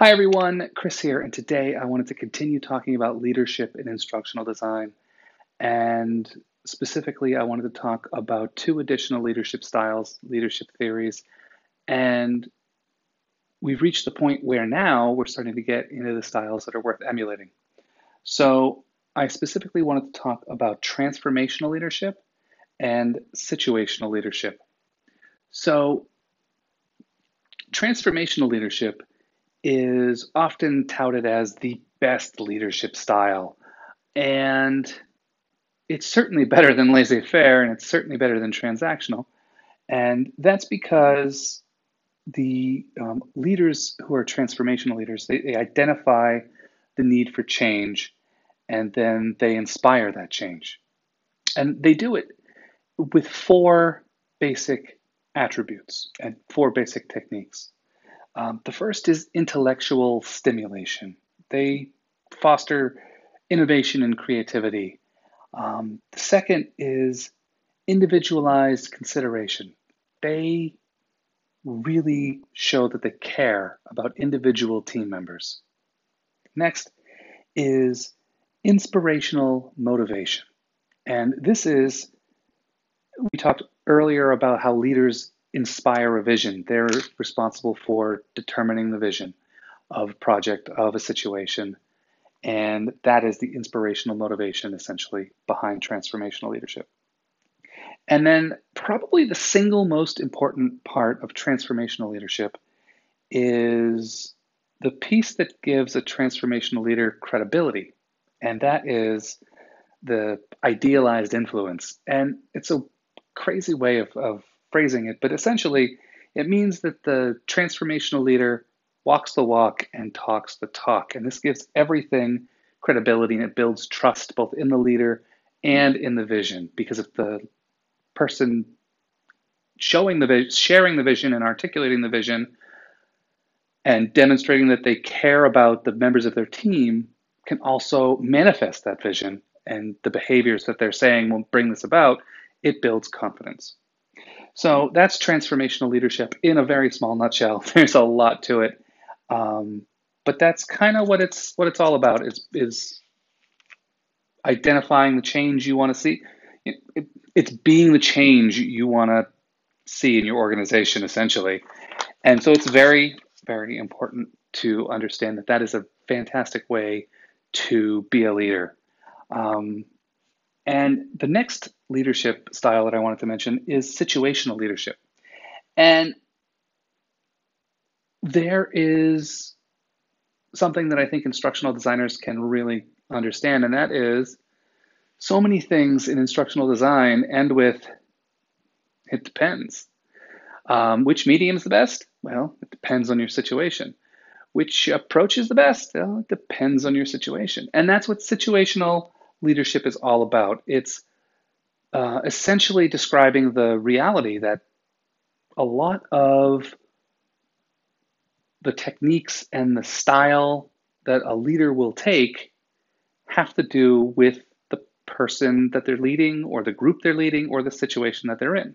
Hi everyone, Chris here, and today I wanted to continue talking about leadership in instructional design. And specifically, I wanted to talk about two additional leadership styles, leadership theories. And we've reached the point where now we're starting to get into the styles that are worth emulating. So I specifically wanted to talk about transformational leadership and situational leadership. So, transformational leadership is often touted as the best leadership style. And it's certainly better than laissez faire, and it's certainly better than transactional. And that's because the um, leaders who are transformational leaders, they, they identify the need for change and then they inspire that change. And they do it with four basic attributes and four basic techniques. Um, the first is intellectual stimulation. They foster innovation and creativity. Um, the second is individualized consideration. They really show that they care about individual team members. Next is inspirational motivation. And this is, we talked earlier about how leaders inspire a vision. They're responsible for determining the vision of a project, of a situation. And that is the inspirational motivation essentially behind transformational leadership. And then, probably the single most important part of transformational leadership is the piece that gives a transformational leader credibility, and that is the idealized influence. And it's a crazy way of, of phrasing it, but essentially, it means that the transformational leader walks the walk and talks the talk. And this gives everything credibility and it builds trust both in the leader and in the vision. Because if the person showing the vision, sharing the vision and articulating the vision and demonstrating that they care about the members of their team can also manifest that vision and the behaviors that they're saying will bring this about, it builds confidence. So that's transformational leadership in a very small nutshell. There's a lot to it, um, but that's kind of what it's what it's all about. Is is identifying the change you want to see. It, it, it's being the change you want to see in your organization, essentially. And so it's very very important to understand that that is a fantastic way to be a leader. Um, and the next leadership style that I wanted to mention is situational leadership. And there is something that I think instructional designers can really understand, and that is so many things in instructional design end with it depends. Um, which medium is the best? Well, it depends on your situation. Which approach is the best? Well, it depends on your situation. And that's what situational leadership is all about. It's uh, essentially describing the reality that a lot of the techniques and the style that a leader will take have to do with the person that they're leading or the group they're leading or the situation that they're in.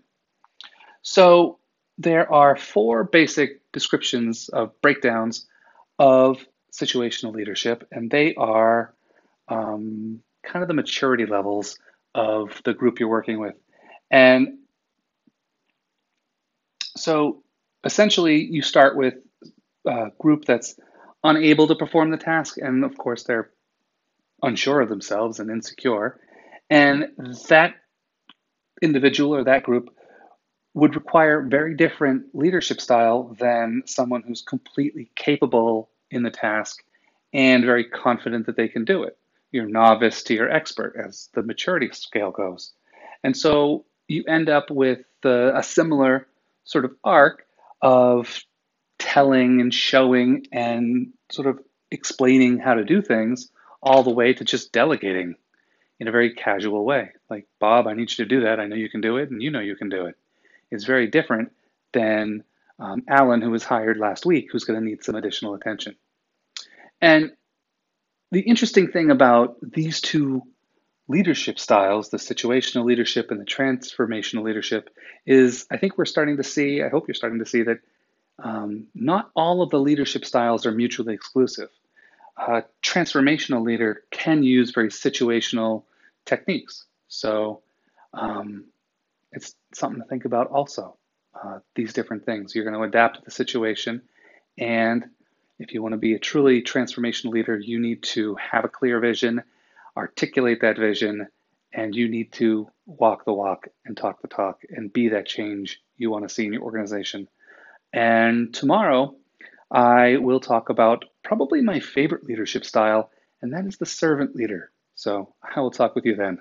So there are four basic descriptions of breakdowns of situational leadership, and they are um, kind of the maturity levels of the group you're working with. And so essentially, you start with a group that's unable to perform the task, and of course, they're unsure of themselves and insecure. And that individual or that group would require very different leadership style than someone who's completely capable in the task and very confident that they can do it your novice to your expert as the maturity scale goes. And so you end up with the, a similar sort of arc of telling and showing and sort of explaining how to do things all the way to just delegating in a very casual way. Like, Bob, I need you to do that. I know you can do it, and you know you can do it. It's very different than um, Alan, who was hired last week, who's going to need some additional attention. And the interesting thing about these two leadership styles, the situational leadership and the transformational leadership, is I think we're starting to see, I hope you're starting to see that Um, not all of the leadership styles are mutually exclusive. A transformational leader can use very situational techniques. So um, it's something to think about also. Uh, these different things. You're going to adapt to the situation. And if you want to be a truly transformational leader, you need to have a clear vision, articulate that vision, and you need to walk the walk and talk the talk and be that change you want to see in your organization. And tomorrow, I will talk about probably my favorite leadership style, and that is the servant leader. So I will talk with you then.